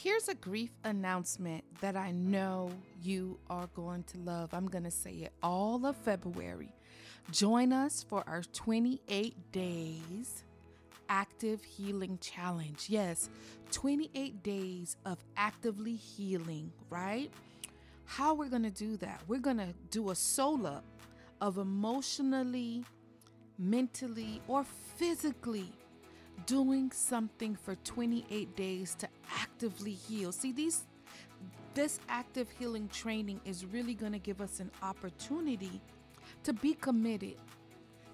Here's a grief announcement that I know you are going to love. I'm going to say it all of February. Join us for our 28 days active healing challenge. Yes, 28 days of actively healing, right? How we're going to do that? We're going to do a soul up of emotionally, mentally, or physically doing something for 28 days to actively heal. See, these this active healing training is really going to give us an opportunity to be committed,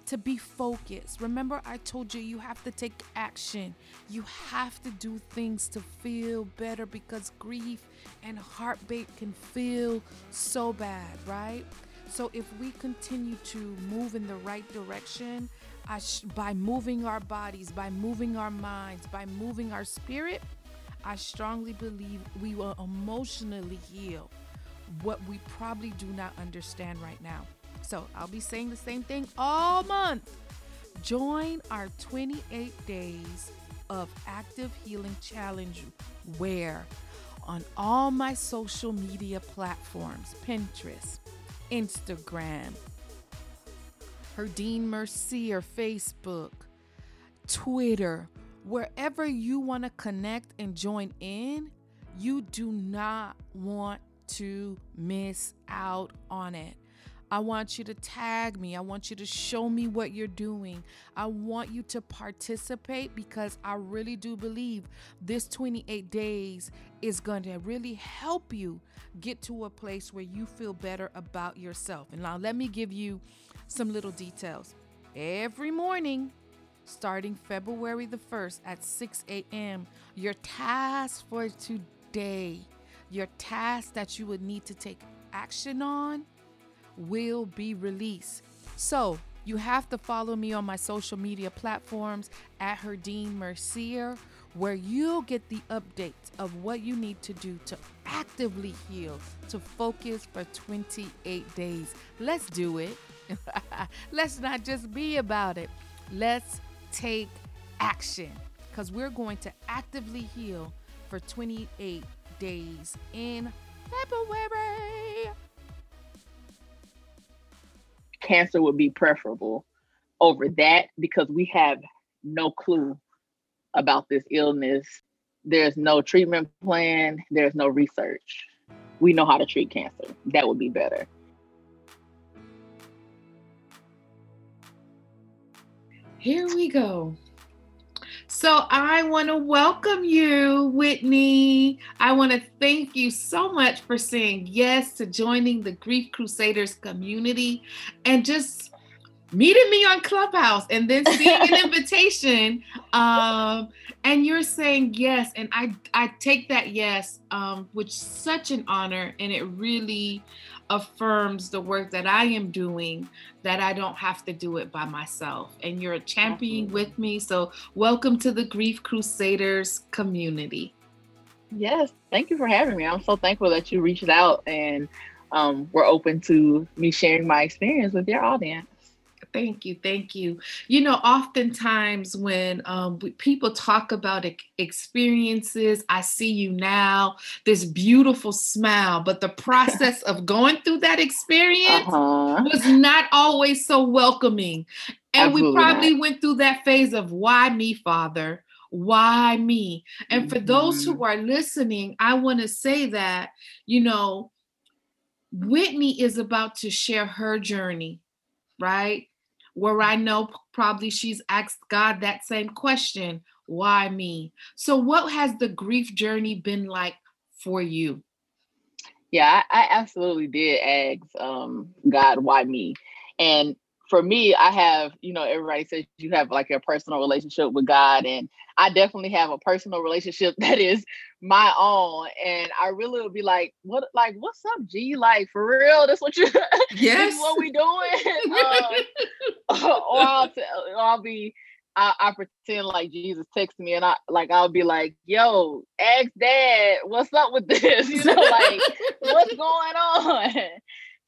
to be focused. Remember, I told you you have to take action. You have to do things to feel better because grief and heartbreak can feel so bad, right? So, if we continue to move in the right direction, sh- by moving our bodies, by moving our minds, by moving our spirit, I strongly believe we will emotionally heal what we probably do not understand right now. So I'll be saying the same thing all month. Join our 28 days of active healing challenge where on all my social media platforms Pinterest, Instagram, Herdine Mercier, Facebook, Twitter, wherever you want to connect and join in, you do not want to miss out on it. I want you to tag me. I want you to show me what you're doing. I want you to participate because I really do believe this 28 days is going to really help you get to a place where you feel better about yourself. And now, let me give you some little details. Every morning, starting February the 1st at 6 a.m., your task for today, your task that you would need to take action on will be released. So you have to follow me on my social media platforms at Herdine Mercier, where you'll get the updates of what you need to do to actively heal, to focus for 28 days. Let's do it. Let's not just be about it. Let's take action because we're going to actively heal for 28 days in February cancer would be preferable over that because we have no clue about this illness. There's no treatment plan, there's no research. We know how to treat cancer. That would be better. Here we go. So I want to welcome you, Whitney. I want to thank you so much for saying yes to joining the Grief Crusaders community and just meeting me on Clubhouse and then seeing an invitation. Um, and you're saying yes. And I, I take that yes um, with such an honor. And it really affirms the work that I am doing, that I don't have to do it by myself. And you're a champion with me. So, welcome to the Grief Crusaders community. Yes, thank you for having me. I'm so thankful that you reached out and um, we're open to me sharing my experience with your audience. Thank you, thank you. You know, oftentimes when um, people talk about experiences, I see you now, this beautiful smile, but the process of going through that experience uh-huh. was not always so welcoming. And Absolutely we probably not. went through that phase of why me, Father? Why me? And mm-hmm. for those who mm-hmm. are listening, I want to say that, you know, Whitney is about to share her journey, right? Where I know probably she's asked God that same question why me? So, what has the grief journey been like for you? Yeah, I, I absolutely did ask um, God, why me? And for me, I have, you know, everybody says you have like a personal relationship with God, and I definitely have a personal relationship that is my own. And I really would be like, what, like, what's up, G? Like, for real? That's what you, yes, this what we doing? uh, or I'll, t- or I'll be, I, I, pretend like Jesus texts me, and I like I'll be like, "Yo, ask Dad, what's up with this? You know, like, what's going on?"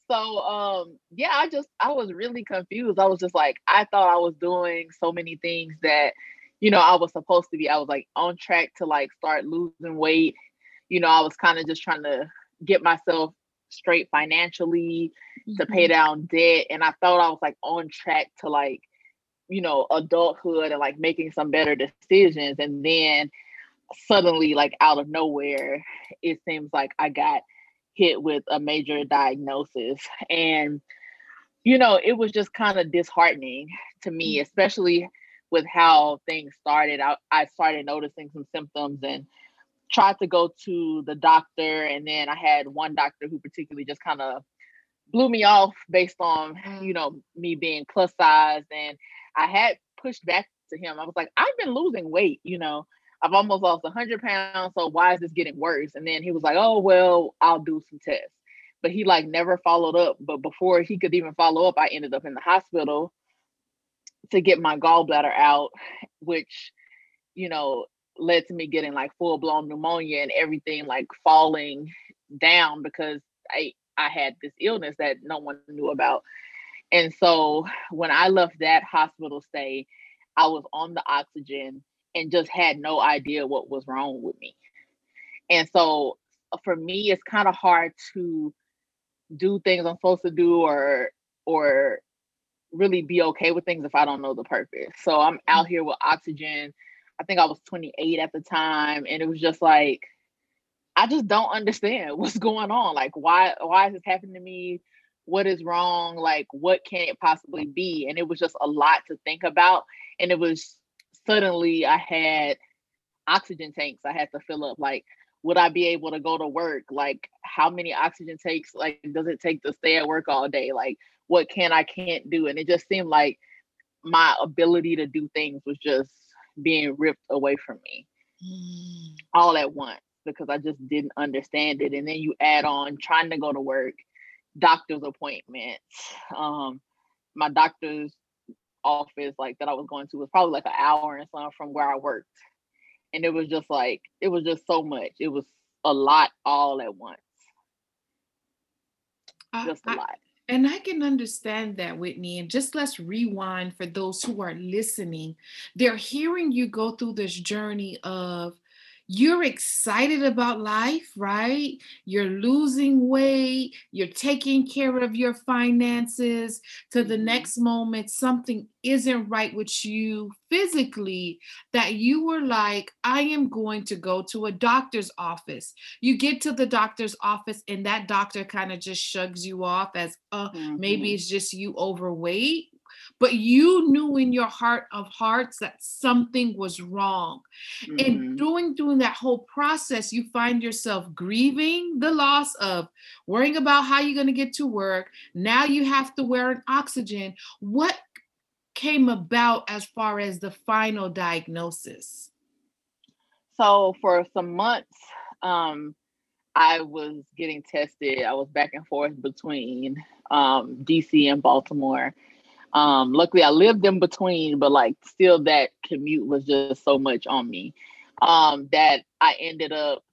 so um yeah i just i was really confused i was just like i thought i was doing so many things that you know i was supposed to be i was like on track to like start losing weight you know, I was kind of just trying to get myself straight financially mm-hmm. to pay mm-hmm. down debt. And I thought I was like on track to like, you know, adulthood and like making some better decisions. And then suddenly, like out of nowhere, it seems like I got hit with a major diagnosis. And, you know, it was just kind of disheartening to me, mm-hmm. especially with how things started. I, I started noticing some symptoms and tried to go to the doctor. And then I had one doctor who particularly just kind of blew me off based on, you know, me being plus size. And I had pushed back to him. I was like, I've been losing weight, you know. I've almost lost 100 pounds. So why is this getting worse? And then he was like, oh, well, I'll do some tests. But he like never followed up. But before he could even follow up, I ended up in the hospital to get my gallbladder out, which, you know, led to me getting like full blown pneumonia and everything like falling down because I I had this illness that no one knew about. And so when I left that hospital stay, I was on the oxygen and just had no idea what was wrong with me. And so for me, it's kind of hard to do things I'm supposed to do or or really be okay with things if I don't know the purpose. So I'm out mm. here with oxygen. I think I was 28 at the time, and it was just like I just don't understand what's going on. Like, why why is this happening to me? What is wrong? Like, what can it possibly be? And it was just a lot to think about. And it was suddenly I had oxygen tanks I had to fill up. Like, would I be able to go to work? Like, how many oxygen takes? like does it take to stay at work all day? Like, what can I can't do? And it just seemed like my ability to do things was just being ripped away from me mm. all at once because I just didn't understand it. And then you add on trying to go to work, doctor's appointments. Um, my doctor's office like that I was going to was probably like an hour and something from where I worked. And it was just like it was just so much. It was a lot all at once. Just a I, lot. And I can understand that, Whitney. And just let's rewind for those who are listening. They're hearing you go through this journey of you're excited about life, right? You're losing weight, you're taking care of your finances. To the mm-hmm. next moment, something isn't right with you physically, that you were like, I am going to go to a doctor's office. You get to the doctor's office, and that doctor kind of just shrugs you off as, uh, mm-hmm. maybe it's just you overweight but you knew in your heart of hearts that something was wrong. Mm-hmm. And doing doing that whole process, you find yourself grieving the loss of worrying about how you're going to get to work. Now you have to wear an oxygen. What came about as far as the final diagnosis? So for some months, um, I was getting tested. I was back and forth between um, DC and Baltimore. Um, luckily, I lived in between, but like still, that commute was just so much on me um, that I ended up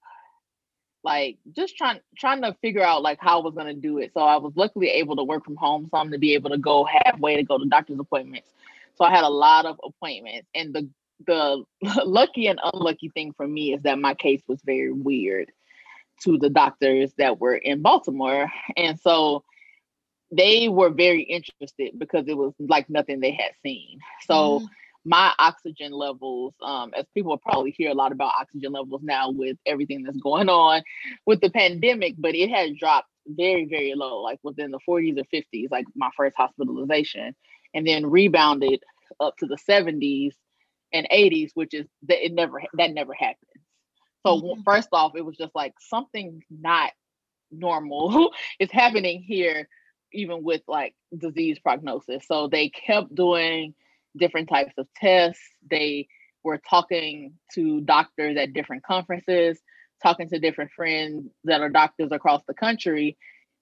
like just trying trying to figure out like how I was gonna do it. So I was luckily able to work from home, so I'm to be able to go halfway to go to doctor's appointments. So I had a lot of appointments, and the the lucky and unlucky thing for me is that my case was very weird to the doctors that were in Baltimore, and so they were very interested because it was like nothing they had seen. So mm. my oxygen levels, um, as people probably hear a lot about oxygen levels now with everything that's going on with the pandemic, but it had dropped very, very low, like within the 40s or 50s, like my first hospitalization, and then rebounded up to the 70s and 80s, which is that it never that never happens. So mm-hmm. first off, it was just like something not normal is happening here even with like disease prognosis. So they kept doing different types of tests. They were talking to doctors at different conferences, talking to different friends that are doctors across the country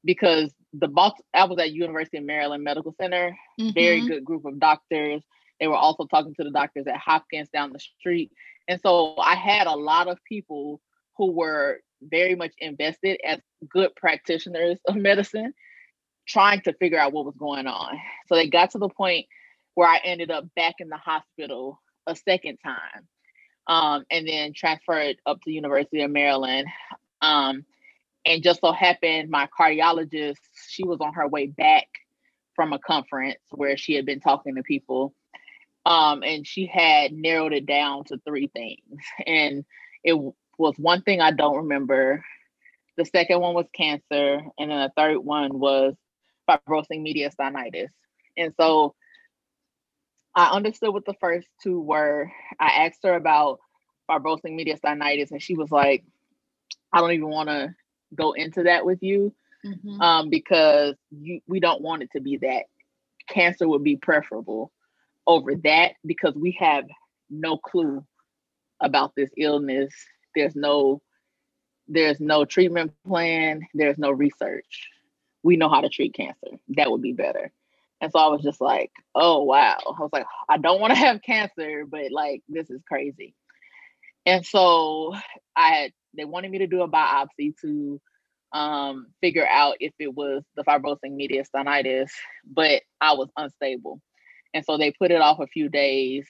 because the I was at University of Maryland Medical Center, mm-hmm. very good group of doctors. They were also talking to the doctors at Hopkins down the street. And so I had a lot of people who were very much invested as good practitioners of medicine trying to figure out what was going on. So they got to the point where I ended up back in the hospital a second time. Um, and then transferred up to University of Maryland Um, and just so happened, my cardiologist, she was on her way back from a conference where she had been talking to people. Um, and she had narrowed it down to three things. And it was one thing I don't remember. The second one was cancer. And then the third one was fibrosing mediastinitis. And so I understood what the first two were. I asked her about fibrosing mediastinitis, and she was like, I don't even want to go into that with you mm-hmm. um, because you, we don't want it to be that. Cancer would be preferable over that because we have no clue about this illness. There's no there's no treatment plan, there's no research. We know how to treat cancer. That would be better. And so I was just like, oh wow. I was like, I don't want to have cancer, but like this is crazy. And so I had they wanted me to do a biopsy to um, figure out if it was the fibrosing mediastinitis, but I was unstable. And so they put it off a few days.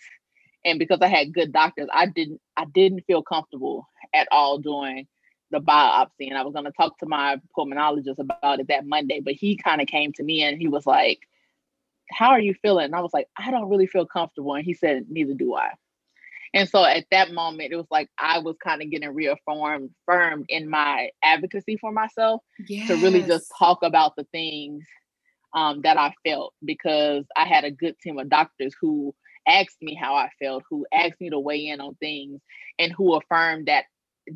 And because I had good doctors, I didn't I didn't feel comfortable at all doing the biopsy. And I was gonna talk to my pulmonologist about it that Monday, but he kind of came to me and he was like, How are you feeling? And I was like, I don't really feel comfortable. And he said, Neither do I. And so at that moment, it was like I was kind of getting reaffirmed firmed in my advocacy for myself yes. to really just talk about the things um, that I felt because I had a good team of doctors who asked me how I felt, who asked me to weigh in on things, and who affirmed that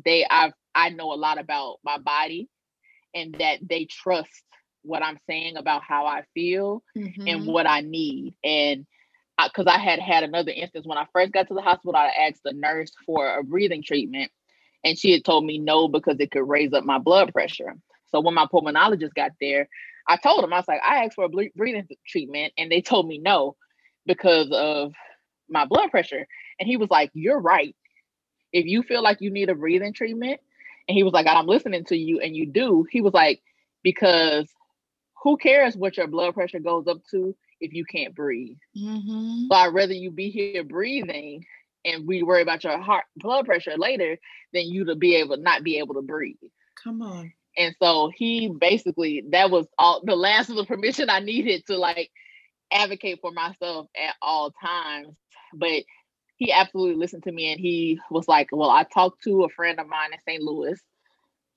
they I I know a lot about my body and that they trust what I'm saying about how I feel mm-hmm. and what I need. And because I had had another instance when I first got to the hospital, I asked the nurse for a breathing treatment, and she had told me no because it could raise up my blood pressure. So when my pulmonologist got there, I told him I was like, I asked for a breathing treatment, and they told me no because of my blood pressure. And he was like, "You're right. If you feel like you need a breathing treatment," and he was like, "I'm listening to you, and you do," he was like, because who cares what your blood pressure goes up to if you can't breathe. Mm-hmm. So I'd rather you be here breathing and we worry about your heart blood pressure later than you to be able not be able to breathe. Come on. And so he basically that was all the last of the permission I needed to like advocate for myself at all times. But he absolutely listened to me and he was like, Well, I talked to a friend of mine in St. Louis,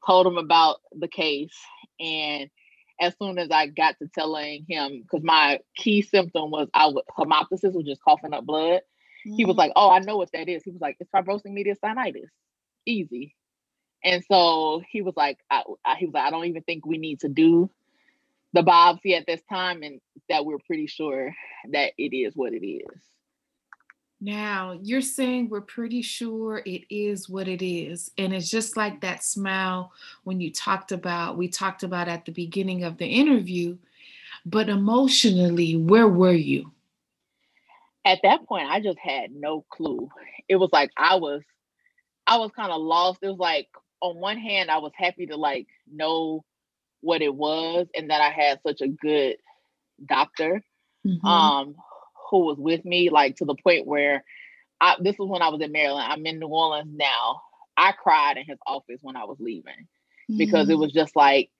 told him about the case, and as soon as I got to telling him, because my key symptom was I was hemoptysis, was just coughing up blood. Mm-hmm. He was mm-hmm. like, "Oh, I know what that is." He was like, "It's fibrosing mediastinitis, easy." And so he was like, I, I, "He was like, I don't even think we need to do the biopsy at this time, and that we're pretty sure that it is what it is." Now, you're saying we're pretty sure it is what it is. And it's just like that smile when you talked about, we talked about at the beginning of the interview. But emotionally, where were you? At that point, I just had no clue. It was like I was, I was kind of lost. It was like, on one hand, I was happy to like know what it was and that I had such a good doctor mm-hmm. um who was with me, like to the point where I, this was when I was in Maryland. I'm in New Orleans now. I cried in his office when I was leaving because it was just like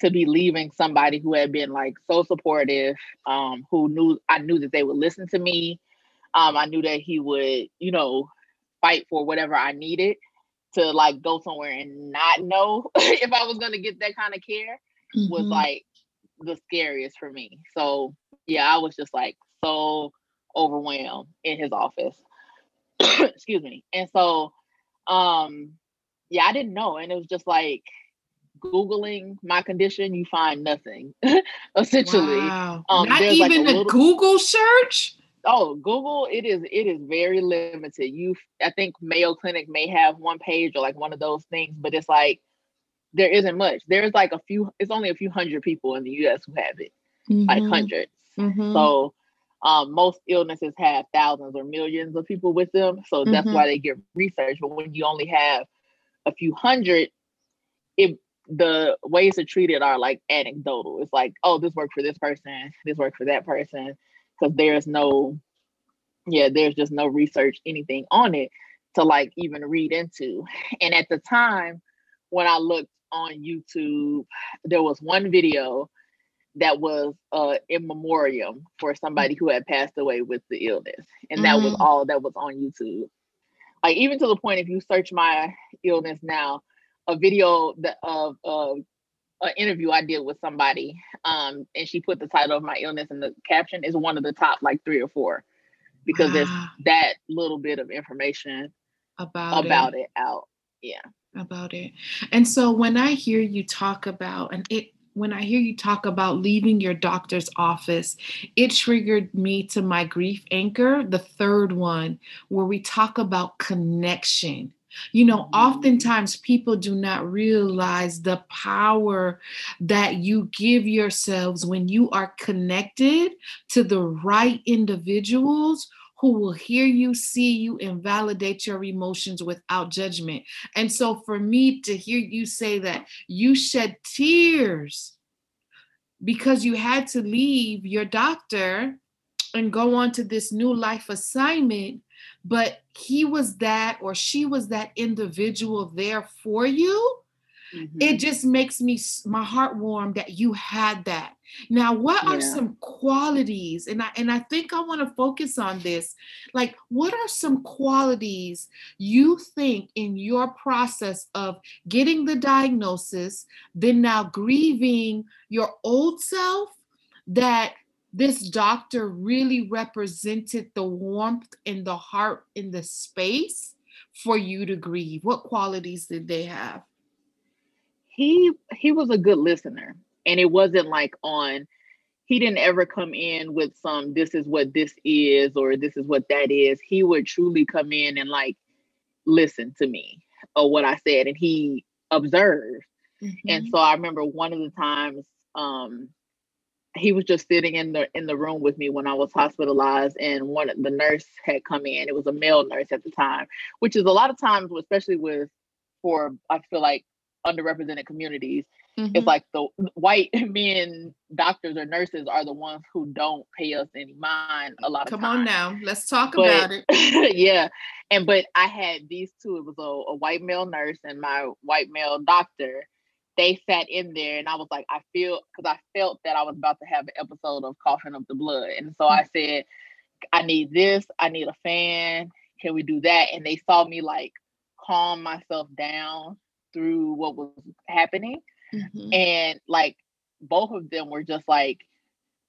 to be leaving somebody who had been like so supportive, um, who knew I knew that they would listen to me. Um, I knew that he would, you know, fight for whatever I needed to like go somewhere and not know if I was gonna get that kind of care mm-hmm. was like the scariest for me. So yeah, I was just like so overwhelmed in his office. Excuse me. And so um yeah, I didn't know. And it was just like Googling my condition, you find nothing. essentially. Wow. Um, Not even like a, little... Google search? Oh, Google, it is it is very limited. You I think Mayo Clinic may have one page or like one of those things, but it's like there isn't much. There's like a few, it's only a few hundred people in the US who have it. Mm-hmm. Like hundreds. Mm-hmm. So um, most illnesses have thousands or millions of people with them, so that's mm-hmm. why they get research. But when you only have a few hundred, it the ways to treat it are like anecdotal. It's like, oh, this worked for this person, this worked for that person, because there's no, yeah, there's just no research, anything on it to like even read into. And at the time when I looked on YouTube, there was one video that was uh in memoriam for somebody who had passed away with the illness. And that mm-hmm. was all that was on YouTube. Like even to the point if you search my illness now, a video that of of an interview I did with somebody, um, and she put the title of my illness in the caption is one of the top like three or four because wow. there's that little bit of information about about it. it out. Yeah. About it. And so when I hear you talk about and it when I hear you talk about leaving your doctor's office, it triggered me to my grief anchor, the third one, where we talk about connection. You know, mm-hmm. oftentimes people do not realize the power that you give yourselves when you are connected to the right individuals who will hear you, see you, and validate your emotions without judgment. And so, for me to hear you say that you shed tears because you had to leave your doctor and go on to this new life assignment but he was that or she was that individual there for you mm-hmm. it just makes me my heart warm that you had that now what yeah. are some qualities and i and i think i want to focus on this like what are some qualities you think in your process of getting the diagnosis then now grieving your old self that this doctor really represented the warmth in the heart in the space for you to grieve? What qualities did they have? He he was a good listener and it wasn't like on he didn't ever come in with some this is what this is or this is what that is he would truly come in and like listen to me or what i said and he observed mm-hmm. and so i remember one of the times um he was just sitting in the in the room with me when I was hospitalized, and one the nurse had come in. It was a male nurse at the time, which is a lot of times, especially with for I feel like underrepresented communities, mm-hmm. it's like the white men doctors or nurses are the ones who don't pay us any mind a lot of Come on now, let's talk but, about it. yeah, and but I had these two. It was a, a white male nurse and my white male doctor they sat in there and I was like, I feel because I felt that I was about to have an episode of coughing up the blood. And so I said, I need this, I need a fan. Can we do that? And they saw me like calm myself down through what was happening. Mm-hmm. And like both of them were just like,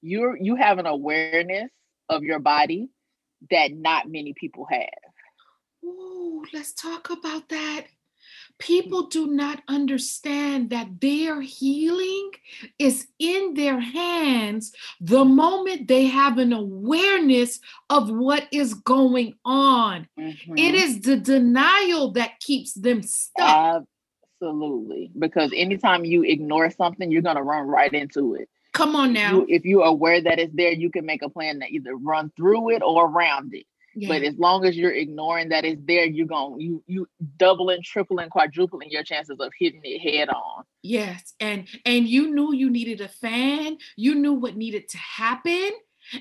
you're you have an awareness of your body that not many people have. Ooh, let's talk about that people do not understand that their healing is in their hands the moment they have an awareness of what is going on. Mm-hmm. It is the denial that keeps them stuck. Absolutely. Because anytime you ignore something, you're going to run right into it. Come on now. If, you, if you're aware that it's there, you can make a plan to either run through it or around it. Yeah. But as long as you're ignoring that it's there, you're going you you doubling, tripling, quadrupling your chances of hitting it head on. Yes, and and you knew you needed a fan. You knew what needed to happen,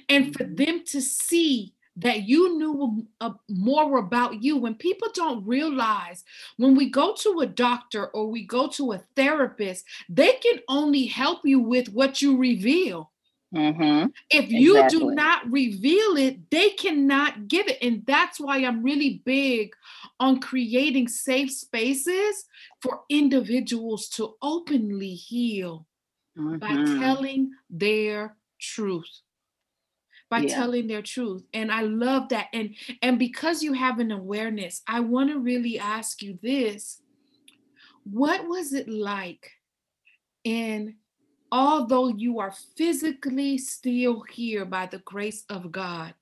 and for mm-hmm. them to see that you knew uh, more about you. When people don't realize, when we go to a doctor or we go to a therapist, they can only help you with what you reveal. Mm-hmm. If you exactly. do not reveal it, they cannot give it. And that's why I'm really big on creating safe spaces for individuals to openly heal mm-hmm. by telling their truth. By yeah. telling their truth. And I love that. And and because you have an awareness, I want to really ask you this. What was it like in although you are physically still here by the grace of God,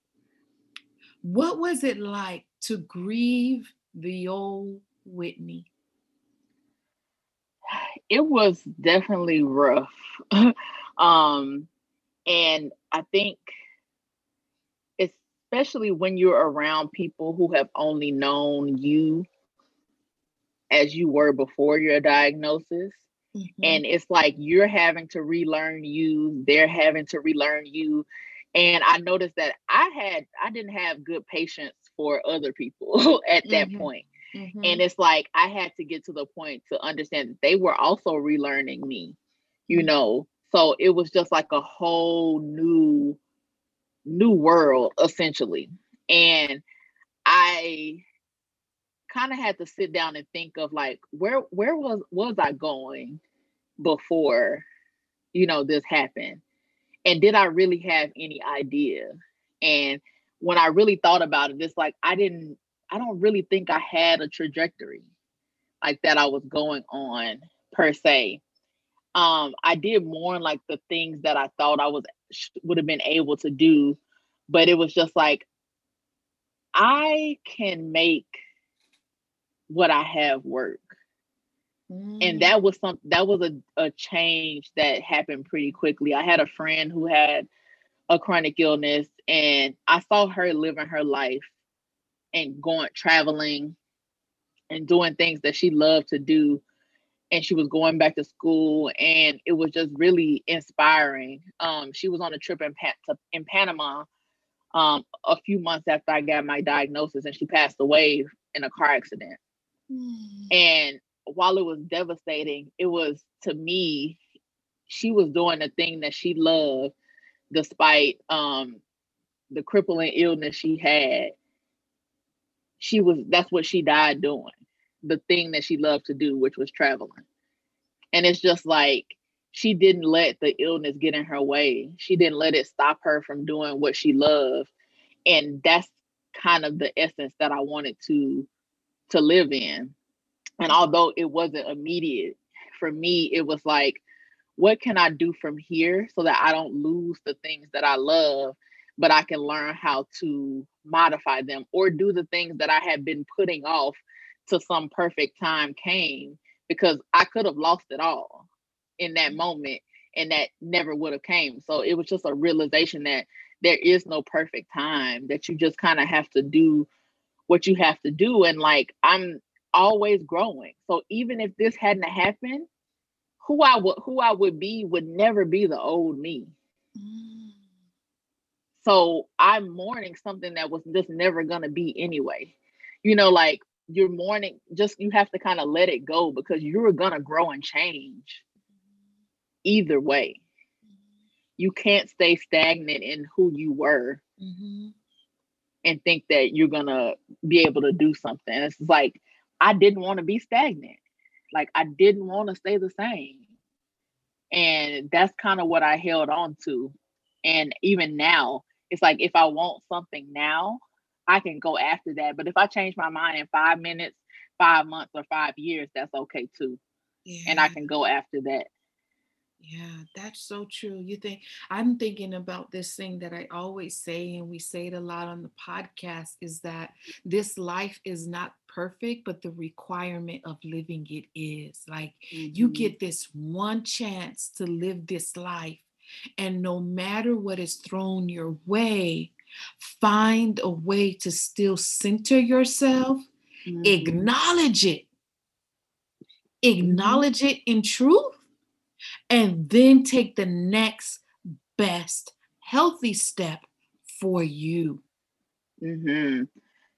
what was it like to grieve the old Whitney? It was definitely rough. um, and I think, especially when you're around people who have only known you as you were before your diagnosis, Mm-hmm. And it's like you're having to relearn you, they're having to relearn you. And I noticed that I had I didn't have good patience for other people at that mm-hmm. point. Mm-hmm. And it's like I had to get to the point to understand that they were also relearning me, you mm-hmm. know. So it was just like a whole new new world essentially. And I kind of had to sit down and think of like where where was was I going before you know this happened? And did I really have any idea? And when I really thought about it it's like I didn't I don't really think I had a trajectory like that I was going on per se. Um I did mourn like the things that I thought I was would have been able to do but it was just like I can make what I have work. Mm. And that was some that was a, a change that happened pretty quickly. I had a friend who had a chronic illness and I saw her living her life and going traveling and doing things that she loved to do and she was going back to school and it was just really inspiring um, she was on a trip in, pa- in panama um, a few months after i got my diagnosis and she passed away in a car accident Mm. And while it was devastating, it was to me, she was doing the thing that she loved despite um the crippling illness she had. She was that's what she died doing. The thing that she loved to do, which was traveling. And it's just like she didn't let the illness get in her way. She didn't let it stop her from doing what she loved. And that's kind of the essence that I wanted to to live in. And although it wasn't immediate, for me, it was like, what can I do from here so that I don't lose the things that I love, but I can learn how to modify them or do the things that I have been putting off to some perfect time came because I could have lost it all in that moment and that never would have came. So it was just a realization that there is no perfect time that you just kind of have to do what you have to do. And like, I'm always growing. So even if this hadn't happened, who I would who I would be would never be the old me. Mm. So I'm mourning something that was just never gonna be anyway. You know, like you're mourning, just you have to kind of let it go because you're gonna grow and change either way. You can't stay stagnant in who you were. Mm-hmm and think that you're gonna be able to do something. It's like I didn't want to be stagnant. Like I didn't want to stay the same. And that's kind of what I held on to. And even now, it's like if I want something now, I can go after that. But if I change my mind in five minutes, five months, or five years, that's okay too. Yeah. And I can go after that. Yeah, that's so true. You think I'm thinking about this thing that I always say, and we say it a lot on the podcast is that this life is not perfect, but the requirement of living it is. Like mm-hmm. you get this one chance to live this life, and no matter what is thrown your way, find a way to still center yourself, mm-hmm. acknowledge it, mm-hmm. acknowledge it in truth and then take the next best healthy step for you. Mm-hmm.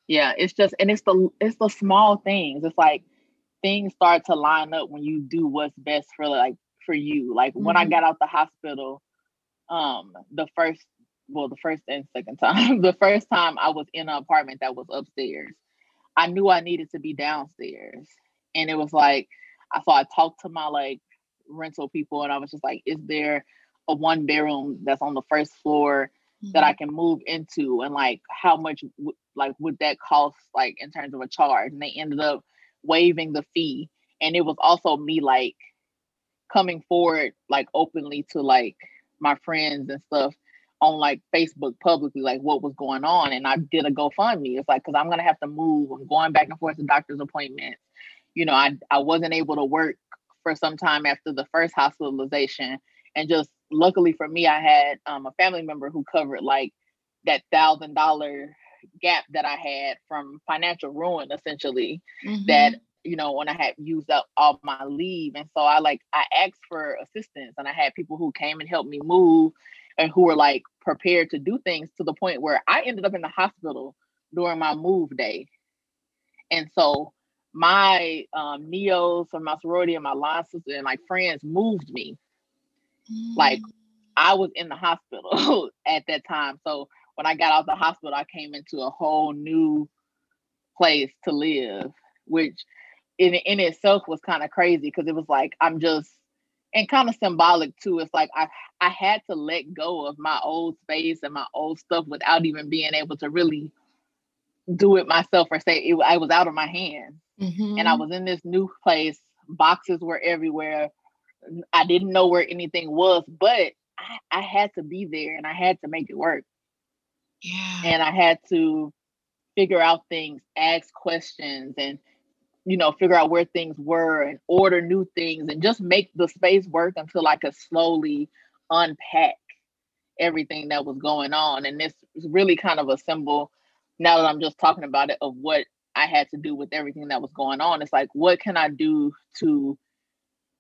Yeah, it's just and it's the it's the small things. It's like things start to line up when you do what's best for like for you. Like mm-hmm. when I mm-hmm. got out the hospital, um, the first well, the first and second time, the first time I was in an apartment that was upstairs, I knew I needed to be downstairs. And it was like, I so I talked to my like rental people and I was just like, is there a one bedroom that's on the first floor mm-hmm. that I can move into and like how much w- like would that cost like in terms of a charge? And they ended up waiving the fee. And it was also me like coming forward like openly to like my friends and stuff on like Facebook publicly, like what was going on. And I did a GoFundMe. It's like, cause I'm gonna have to move. I'm going back and forth to doctor's appointments. You know, I I wasn't able to work for some time after the first hospitalization. And just luckily for me, I had um, a family member who covered like that thousand dollar gap that I had from financial ruin, essentially. Mm-hmm. That you know when I had used up all my leave, and so I like I asked for assistance, and I had people who came and helped me move, and who were like prepared to do things to the point where I ended up in the hospital during my move day, and so my um, neos from my sorority and my line sister and like friends moved me. Mm. Like I was in the hospital at that time. So when I got out of the hospital, I came into a whole new place to live, which in in itself was kind of crazy because it was like I'm just and kind of symbolic too. It's like I I had to let go of my old space and my old stuff without even being able to really do it myself or say it, I was out of my hands. Mm-hmm. And I mm-hmm. was in this new place. Boxes were everywhere. I didn't know where anything was, but I, I had to be there and I had to make it work. Yeah. And I had to figure out things, ask questions, and you know, figure out where things were and order new things and just make the space work until I could slowly unpack everything that was going on. And this is really kind of a symbol now that I'm just talking about it of what I had to do with everything that was going on. It's like, what can I do to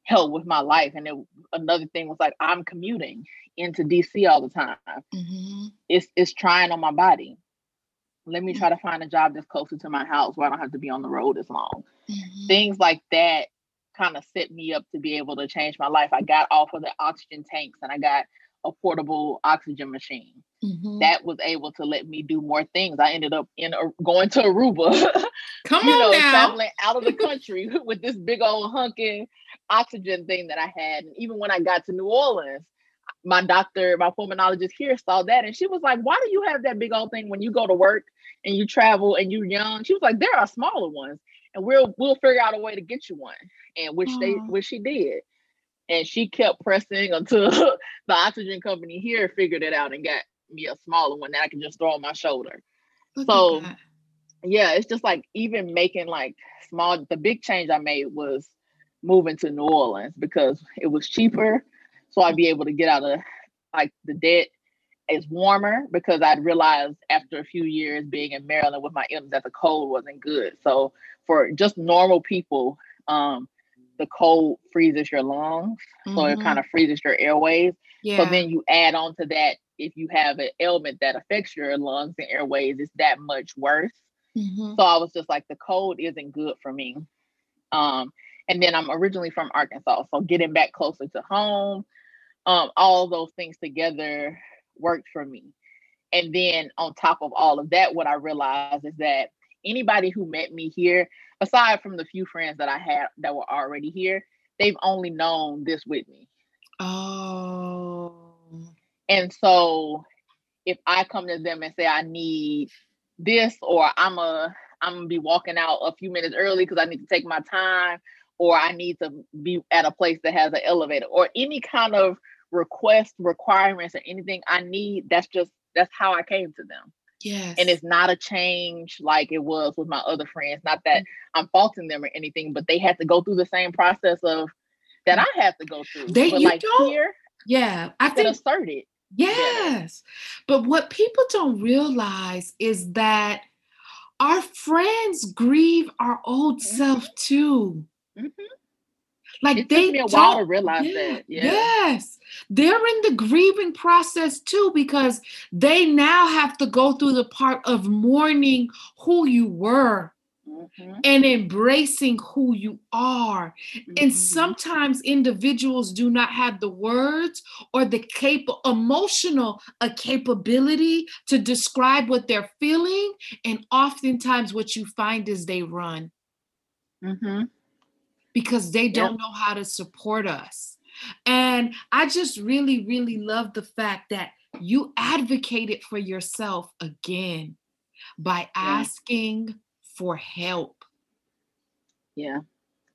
help with my life? And it, another thing was like, I'm commuting into DC all the time. Mm-hmm. It's it's trying on my body. Let me try to find a job that's closer to my house where I don't have to be on the road as long. Mm-hmm. Things like that kind of set me up to be able to change my life. I got off of the oxygen tanks and I got a portable oxygen machine. Mm-hmm. That was able to let me do more things. I ended up in a, going to Aruba. Come you on know, now. traveling out of the country with this big old hunking oxygen thing that I had. And even when I got to New Orleans, my doctor, my pulmonologist here saw that and she was like, Why do you have that big old thing when you go to work and you travel and you're young? She was like, There are smaller ones and we'll we'll figure out a way to get you one. And which Aww. they which she did and she kept pressing until the oxygen company here figured it out and got me a smaller one that I can just throw on my shoulder. Look so yeah, it's just like even making like small the big change I made was moving to New Orleans because it was cheaper. So I'd be able to get out of like the debt. It's warmer because I'd realized after a few years being in Maryland with my illness that the cold wasn't good. So for just normal people, um, the cold freezes your lungs, mm-hmm. so it kind of mm-hmm. freezes your airways. Yeah. So then you add on to that if you have an ailment that affects your lungs and airways, it's that much worse. Mm-hmm. So I was just like, the cold isn't good for me. Um, and then I'm originally from Arkansas, so getting back closer to home, um, all those things together worked for me. And then on top of all of that, what I realized is that anybody who met me here, aside from the few friends that I had that were already here, they've only known this with me. Oh. And so if I come to them and say I need this or I'm a I'm gonna be walking out a few minutes early because I need to take my time or I need to be at a place that has an elevator or any kind of request requirements or anything I need, that's just that's how I came to them. Yes. And it's not a change like it was with my other friends. Not that mm-hmm. I'm faulting them or anything, but they had to go through the same process of that mm. I have to go through. They but you like don't, here, yeah, I think asserted. Yes. But what people don't realize is that our friends grieve our old mm-hmm. self too. Mm-hmm. Like it they took me a while to realize yeah, that. Yeah. Yes, they're in the grieving process too because they now have to go through the part of mourning who you were mm-hmm. and embracing who you are. Mm-hmm. And sometimes individuals do not have the words or the cap- emotional a capability to describe what they're feeling. And oftentimes, what you find is they run. Mm-hmm because they don't yep. know how to support us. And I just really, really love the fact that you advocated for yourself again by asking for help. Yeah.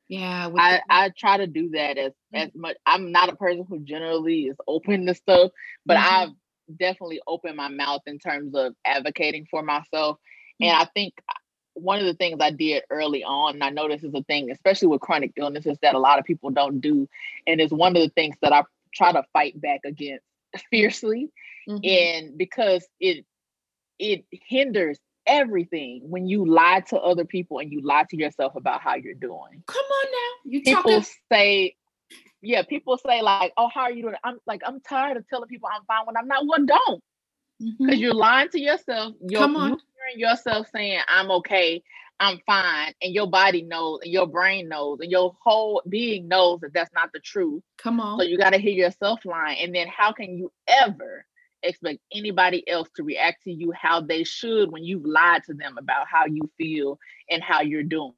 Yeah. I, I try to do that as, mm-hmm. as much. I'm not a person who generally is open to stuff, but mm-hmm. I've definitely opened my mouth in terms of advocating for myself. Mm-hmm. And I think one of the things I did early on, and I know this is a thing, especially with chronic illnesses, that a lot of people don't do. And it's one of the things that I try to fight back against fiercely. Mm-hmm. And because it it hinders everything when you lie to other people and you lie to yourself about how you're doing. Come on now. You people talking- say, yeah, people say like, oh, how are you doing? I'm like, I'm tired of telling people I'm fine when I'm not. Well, don't. Because mm-hmm. you're lying to yourself. You're, Come on. You're yourself saying, I'm okay. I'm fine, and your body knows, and your brain knows, and your whole being knows that that's not the truth. Come on. So you got to hear yourself lying, and then how can you ever expect anybody else to react to you how they should when you've lied to them about how you feel and how you're doing?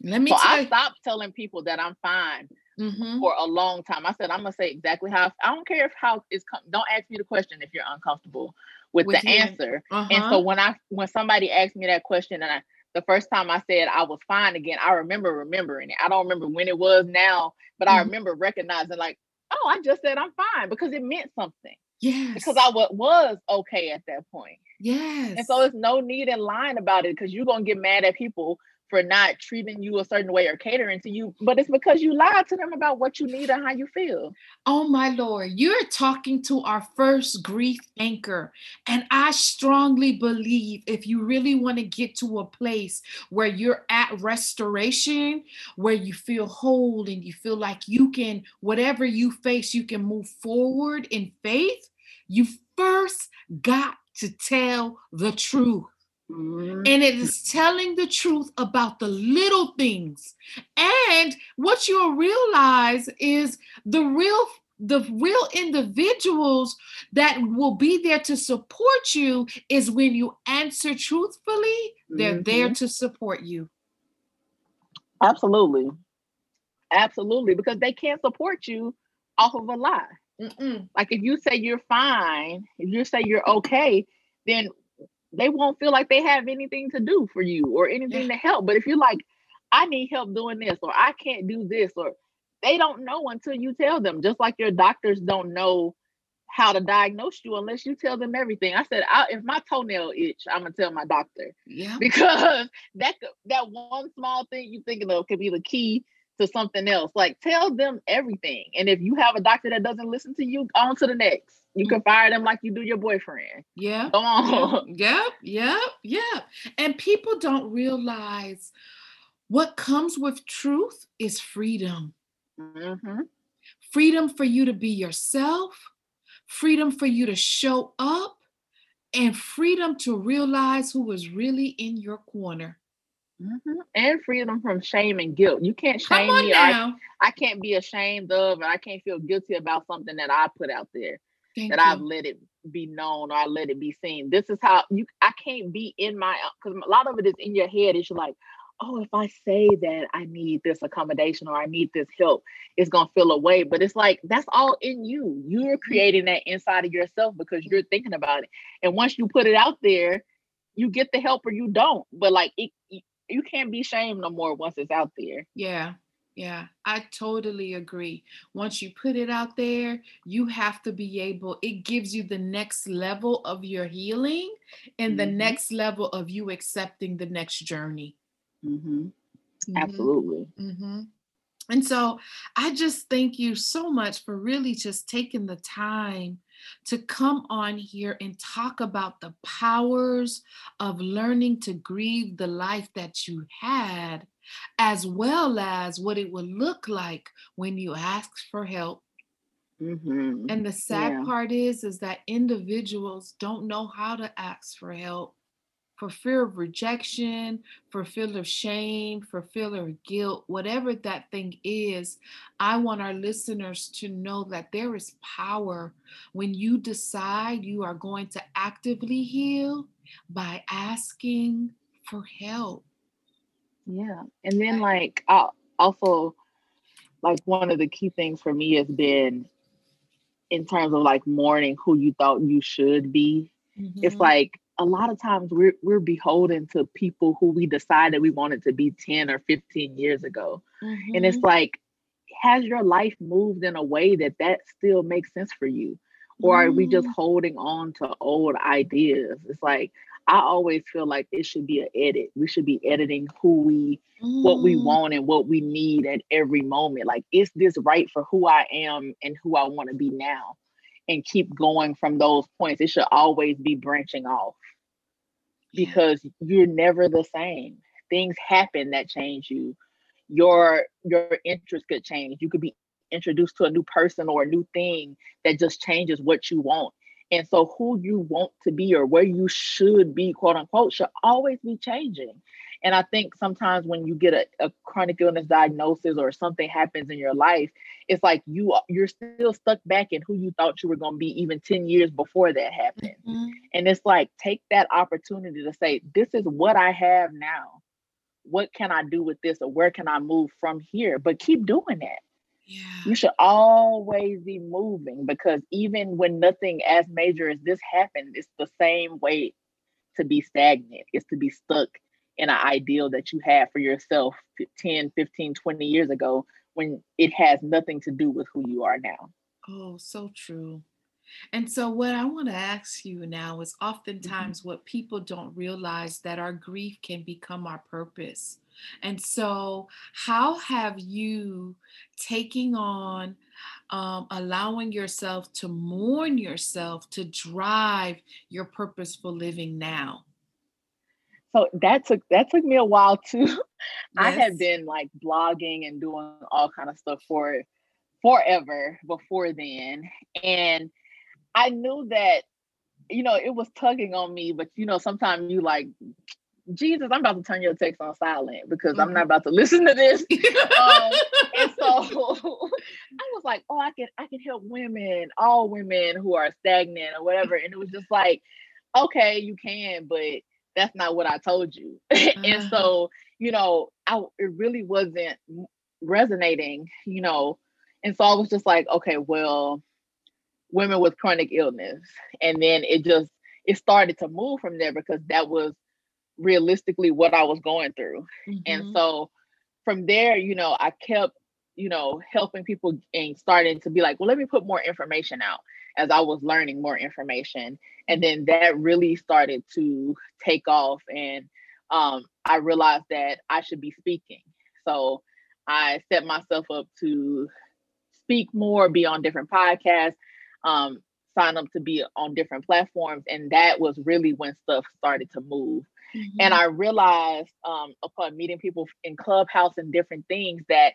Let me. So I you- stopped telling people that I'm fine Mhm. for a long time. I said I'm gonna say exactly how I don't care if how it's com- don't ask me the question if you're uncomfortable with, With the answer. And Uh-huh. so when I when somebody asked me that question and I the first time I said I was fine again, I remember remembering it. I don't remember when it was now, but I Mhm. remember recognizing like, oh, I just said I'm fine because it meant something. yes. Because I wa- was okay at that point. Yes. And so it's no need in lying about it because you're gonna get mad at people for not treating you a certain way or catering to you, but it's because you lied to them about what you need and how you feel. Oh my Lord, you're talking to our first grief anchor. And I strongly believe if you really want to get to a place where you're at restoration, where you feel whole and you feel like you can, whatever you face, you can move forward in faith, you first got to tell the truth. Mhm. And it is telling the truth about the little things. And what you'll realize is the real the real individuals that will be there to support you is when you answer truthfully, they're there to support you. Absolutely. Absolutely. Because they can't support you off of a lie. Mm-mm. Like if you say you're fine, if you say you're okay, then they won't feel like they have anything to do for you or anything to help. But if you're like, I need help doing this, or I can't do this, or they don't know until you tell them, just like your doctors don't know how to diagnose you unless you tell them everything. I said, I, if my toenail itch, I'm gonna tell my doctor Yeah. because that that one small thing you thinking of could be the key to something else. Like tell them everything. And if you have a doctor that doesn't listen to you, on to the next. You can fire them like you do your boyfriend. Yeah. Go on. Yep, yep, yep. And people don't realize what comes with truth is freedom. hmm freedom for you to be yourself, freedom for you to show up, and freedom to realize who is really in your corner. Hmm And freedom from shame and guilt. You can't shame me. I. I can't be ashamed of, and I can't feel guilty about something that I put out there. Thank that I've let it be known or I let it be seen. This is how you I can't be in my because a lot of it is in your head. It's like, oh, if I say that I need this accommodation or I need this help, it's gonna feel away. But it's like that's all in you. You're creating that inside of yourself because you're thinking about it. And once you put it out there, you get the help or you don't. But like it, you- can't be shamed no more once it's out there. Yeah, yeah, I totally agree. Once you put it out there, you have to be able, it gives you the next level of your healing and the Mhm. next level of you accepting the next journey. Mhm. Mhm. Absolutely. hmm And so I just thank you so much for really just taking the time to come on here and talk about the powers of learning to grieve the life that you had, as well as what it would look like when you ask for help. hmm And the sad Yeah. part is, is that individuals don't know how to ask for help for fear of rejection, for fear of shame, for fear of guilt, whatever that thing is. I want our listeners to know that there is power when you decide you are going to actively heal by asking for help. Yeah. And then like I also like one of the key things for me has been in terms of like mourning who you thought you should be. It's Mhm. like a lot of times we're we're beholden to people who we decided we wanted to be 10 or 15 years ago. And it's Mhm. like has your life moved in a way that that still makes sense for you? Or are we just Mm. holding on to old ideas? It's like I always feel like it should be an edit. We should be editing who we what we Mm. want and what we need at every moment. Like, is this right for who I am and who I want to be now? And keep going from those points. It should always be branching off because you're never the same. Things happen that change you. Your your interest could change. You could be introduced to a new person or a new thing that just changes what you want. And so who you want to be or where you should be, quote unquote, should always be changing. And I think sometimes when you get a, a chronic illness diagnosis or something happens in your life, it's like you you're still stuck back in who you thought you were going to be even 10 years before that happened. Mm-hmm. And it's like take that opportunity to say, this is what I have now. What can I do with this or where can I move from here? But keep doing that. Yeah. You should always be moving because even when nothing as major as this happened, it's the same way to be stagnant. It's to be stuck in an ideal that you had for yourself 10, 15, 20 years ago when it has nothing to do with who you are now. Oh, so true. And so, what I want to ask you now is mm-hmm. oftentimes mm-hmm. what people don't realize that our grief can become our purpose. And so, how have you taking on, um, allowing yourself to mourn yourself to drive your purposeful living now? So that took that took me a while too. Yes. I had been like blogging and doing all kind of stuff for forever before then, and I knew that you know it was tugging on me. But you know, sometimes you like Jesus, I'm about to turn your text on silent because mm-hmm. I'm not about to listen to this. um, and so I was like, oh, I can I can help women, all women who are stagnant or whatever. And it was just like, okay, you can, but that's not what I told you. And so, you know, I it really wasn't resonating, you know. And so I was just like, okay, well, women with chronic illness. And then it just it started to move from there because that was realistically what I was going through. Mm-hmm. And so from there, you know, I kept, you know, helping people and starting to be like, well, let me put more information out as I was learning more information. And then that really started to take off. And um, I realized that I should be speaking. So I set myself up to speak more, be on different podcasts, um, sign up to be on different platforms. And that was really when stuff started to move. Mm-hmm. And I realized um, upon meeting people in Clubhouse and different things that,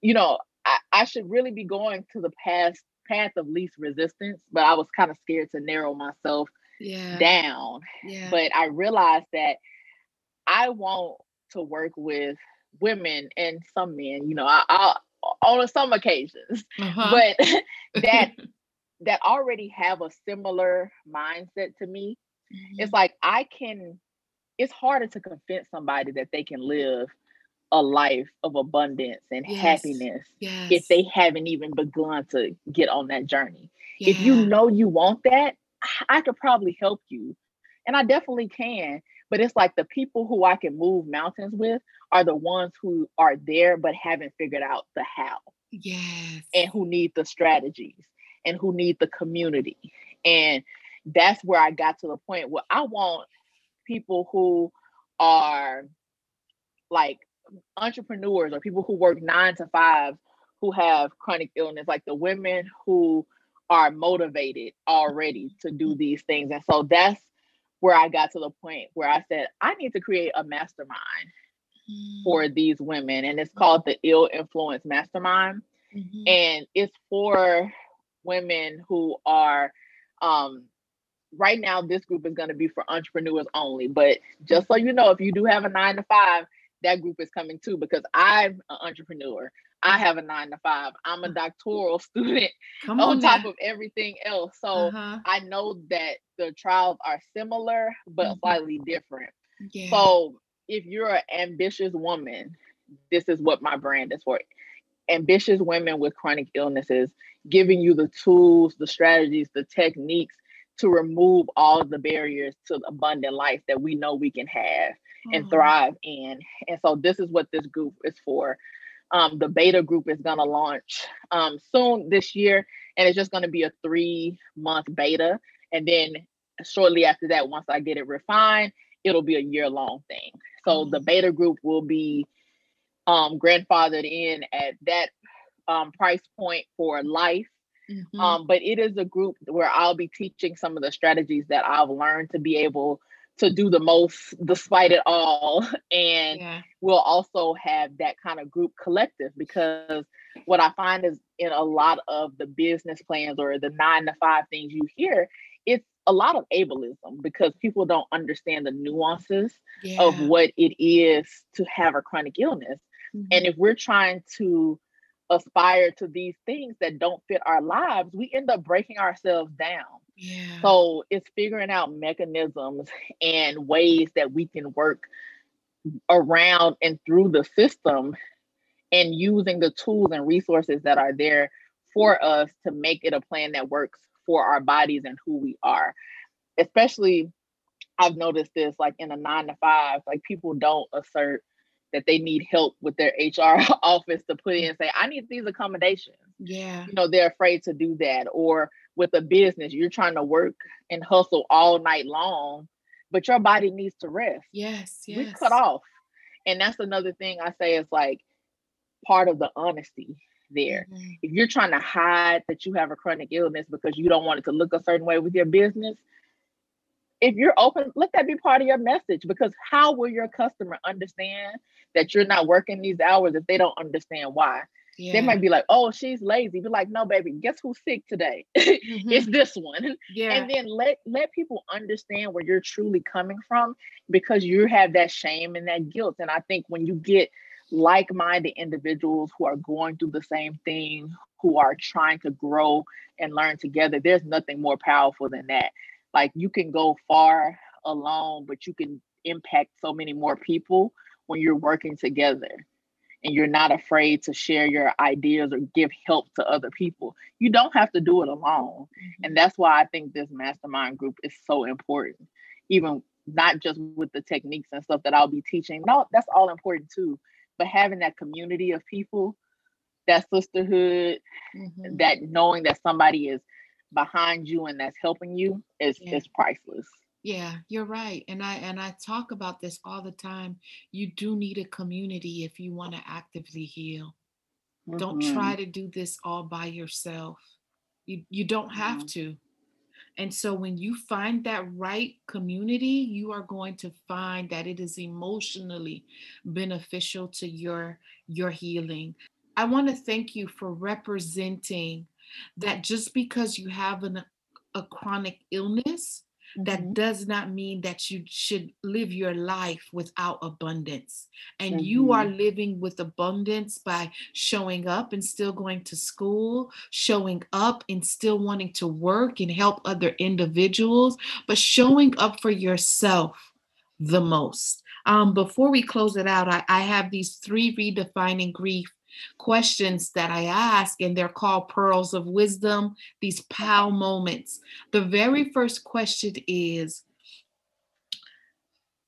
you know, I, I should really be going to the past path of least resistance, but I was kind of scared to narrow myself yeah. down. Yeah. But I realized that I want to work with women and some men, you know, I, I on some occasions, uh-huh. but that that already have a similar mindset to me. Mm-hmm. It's like I can it's harder to convince somebody that they can live a life of abundance and yes. happiness yes. if they haven't even begun to get on that journey. Yeah. If you know you want that, I could probably help you. And I definitely can. But it's like the people who I can move mountains with are the ones who are there but haven't figured out the how. Yes. And who need the strategies and who need the community. And that's where I got to the point where I want people who are like entrepreneurs or people who work nine to five who have chronic illness, like the women who are motivated already to do these things. And so that's where I got to the point where I said, I need to create a mastermind mm-hmm. for these women. And it's called the Ill Influence Mastermind. Mm-hmm. And it's for women who are um, right now this group is going to be for entrepreneurs only but just so you know if you do have a nine to five that group is coming too because i'm an entrepreneur i have a nine to five i'm a mm. doctoral student Come on, on top of everything else so uh-huh. i know that the trials are similar but mm-hmm. slightly different yeah. so if you're an ambitious woman this is what my brand is for ambitious women with chronic illnesses giving you the tools the strategies the techniques to remove all the barriers to abundant life that we know we can have and mm-hmm. thrive in. And so this is what this group is for. Um, the beta group is going to launch um, soon this year, and it's just going to be a three month beta. And then shortly after that, once I get it refined, it'll be a year long thing. So mm-hmm. the beta group will be um, grandfathered in at that um, price point for life Mm-hmm. Um, but it is a group where I'll be teaching some of the strategies that I've learned to be able to do the most despite it all. And yeah. we'll also have that kind of group collective because what I find is in a lot of the business plans or the nine to five things you hear it's a lot of ableism because people don't understand the nuances yeah. of what it is to have a chronic illness. Mm-hmm. And if we're trying to aspire to these things that don't fit our lives, we end up breaking ourselves down. Yeah. So it's figuring out mechanisms and ways that we can work around and through the system and using the tools and resources that are there for us to make it a plan that works for our bodies and who we are. Especially, I've noticed this like in a nine to five, like people don't assert that they need help with their HR office to put in and say, I need these accommodations. Yeah. You know, they're afraid to do that. Or with a business, you're trying to work and hustle all night long, but your body needs to rest. Yes. yes. We cut off. And that's another thing I say is like part of the honesty there. Mm-hmm. If you're trying to hide that you have a chronic illness because you don't want it to look a certain way with your business, if you're open, let that be part of your message because how will your customer understand that you're not working these hours if they don't understand why? Yeah. They might be like, oh, she's lazy. Be like, no, baby, guess who's sick today? Mm-hmm. it's this one. Yeah. And then let let people understand where you're truly coming from because you have that shame and that guilt. And I think when you get like-minded individuals who are going through the same thing, who are trying to grow and learn together, there's nothing more powerful than that. Like you can go far alone, but you can impact so many more people when you're working together and you're not afraid to share your ideas or give help to other people. You don't have to do it alone. Mm-hmm. And that's why I think this mastermind group is so important. Even not just with the techniques and stuff that I'll be teaching. No, that's all important too. But having that community of people, that sisterhood, mm-hmm. that knowing that somebody is behind you and that's helping you is yeah. is priceless. Yeah, you're right. And I and I talk about this all the time. You do need a community if you want to actively heal. Mm-hmm. Don't try to do this all by yourself. You you don't have mm-hmm. to. And so when you find that right community, you are going to find that it is emotionally beneficial to your your healing. I want to thank you for representing that just because you have an, a chronic illness Mm-hmm. That does not mean that you should live your life without abundance. And mm-hmm. you are mm-hmm. living with abundance by showing up and still going to school, showing up and still wanting to work and help other individuals, but showing up for yourself the most. Um, before we close it out, I, I have these three redefining grief questions that I ask, and they're called pearls of wisdom, these POW moments. The very first question is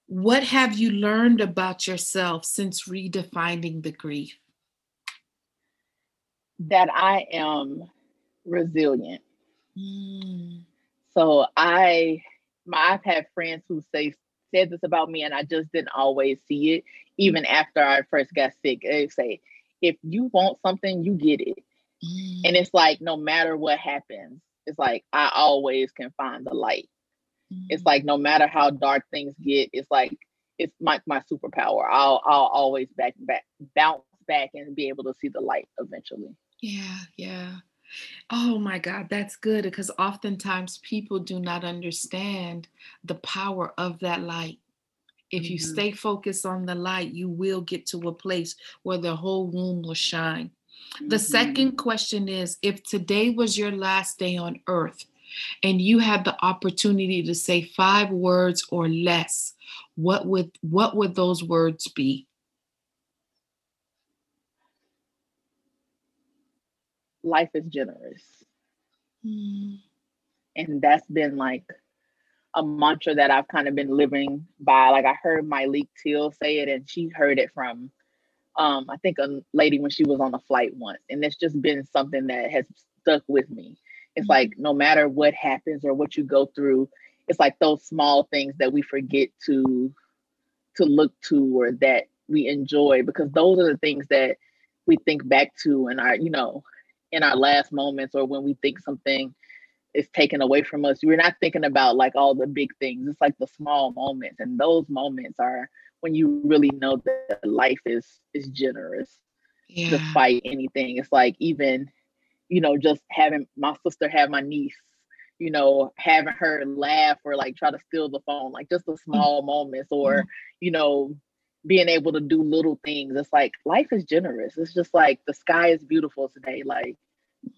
What have you learned about yourself since redefining the grief? That I am resilient. Mm. So I, my, I've had friends who say said this about me, and I just didn't always see it. Even after I first got sick, they say, if you want something, you get it. Mm. And it's like no matter what happens, it's like I always can find the light. Mm. It's like no matter how dark things get, it's like it's my my superpower. I'll I'll always back back bounce back and be able to see the light eventually. Yeah, yeah. Oh my God, that's good because oftentimes people do not understand the power of that light. If you mm-hmm. stay focused on the light, you will get to a place where the whole room will shine. Mm-hmm. The second question is if today was your last day on earth and you had the opportunity to say five words or less, what would what would those words be? Life is generous. Mm. And that's been like a mantra that I've kind of been living by. Like I heard Myleik Teele say it, and she heard it from, um, I think a lady when she was on a flight once, and it's just been something that has stuck with me. It's mm-hmm. like no matter what happens or what you go through, it's like those small things that we forget to to look to or that we enjoy because those are the things that we think back to in our, you know, in our last moments or when we think something is taken away from us. We're not thinking about like all the big things. It's like the small moments, and those moments are when you really know that life is is generous, yeah. despite anything. It's like even, you know, just having my sister have my niece, you know, having her laugh or like try to steal the phone, like just the mm-hmm. small moments, or mm-hmm. you know, being able to do little things. It's like life is generous. It's just like the sky is beautiful today. Like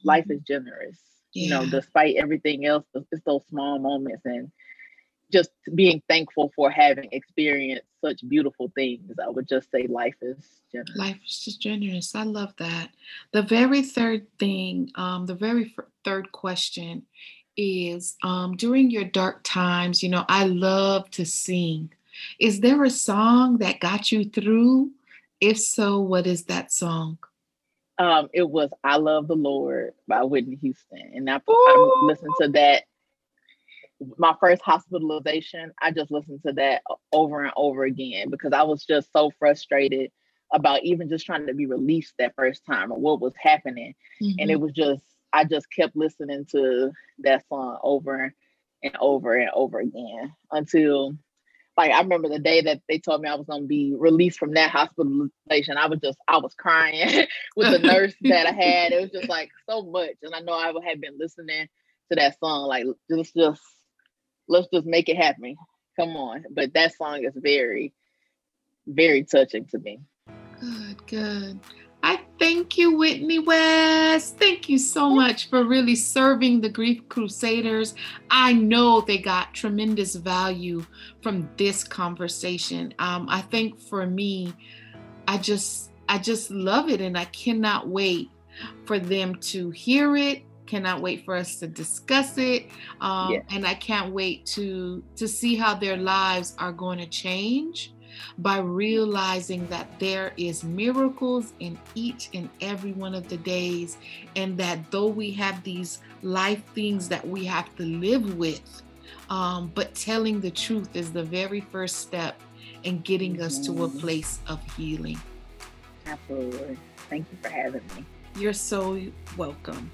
life is generous. Yeah. You know, despite everything else, it's those small moments and just being thankful for having experienced such beautiful things. I would just say life is generous. Life is just generous. I love that. The very third thing, um, the very f- third question is um, during your dark times, you know, I love to sing. Is there a song that got you through? If so, what is that song? Um, it was I Love the Lord by Whitney Houston. And I, I listened to that my first hospitalization. I just listened to that over and over again because I was just so frustrated about even just trying to be released that first time or what was happening. Mm-hmm. And it was just I just kept listening to that song over and over and over again until like I remember the day that they told me I was gonna be released from that hospitalization. I was just I was crying with the nurse that I had. It was just like so much, and I know I had been listening to that song like just just let's just make it happen. Come on, but that song is very very touching to me. Good, good. I thank you, Whitney West. Thank you so much for really serving the Grief Crusaders. I know they got tremendous value from this conversation. Um, I think for me, I just I just love it, and I cannot wait for them to hear it. Cannot wait for us to discuss it, um, yeah. and I can't wait to to see how their lives are going to change by realizing that there is miracles in each and every one of the days and that though we have these life things that we have to live with um, but telling the truth is the very first step in getting us to a mm-hmm. place of healing. Absolutely. Thank you for having me. You're so welcome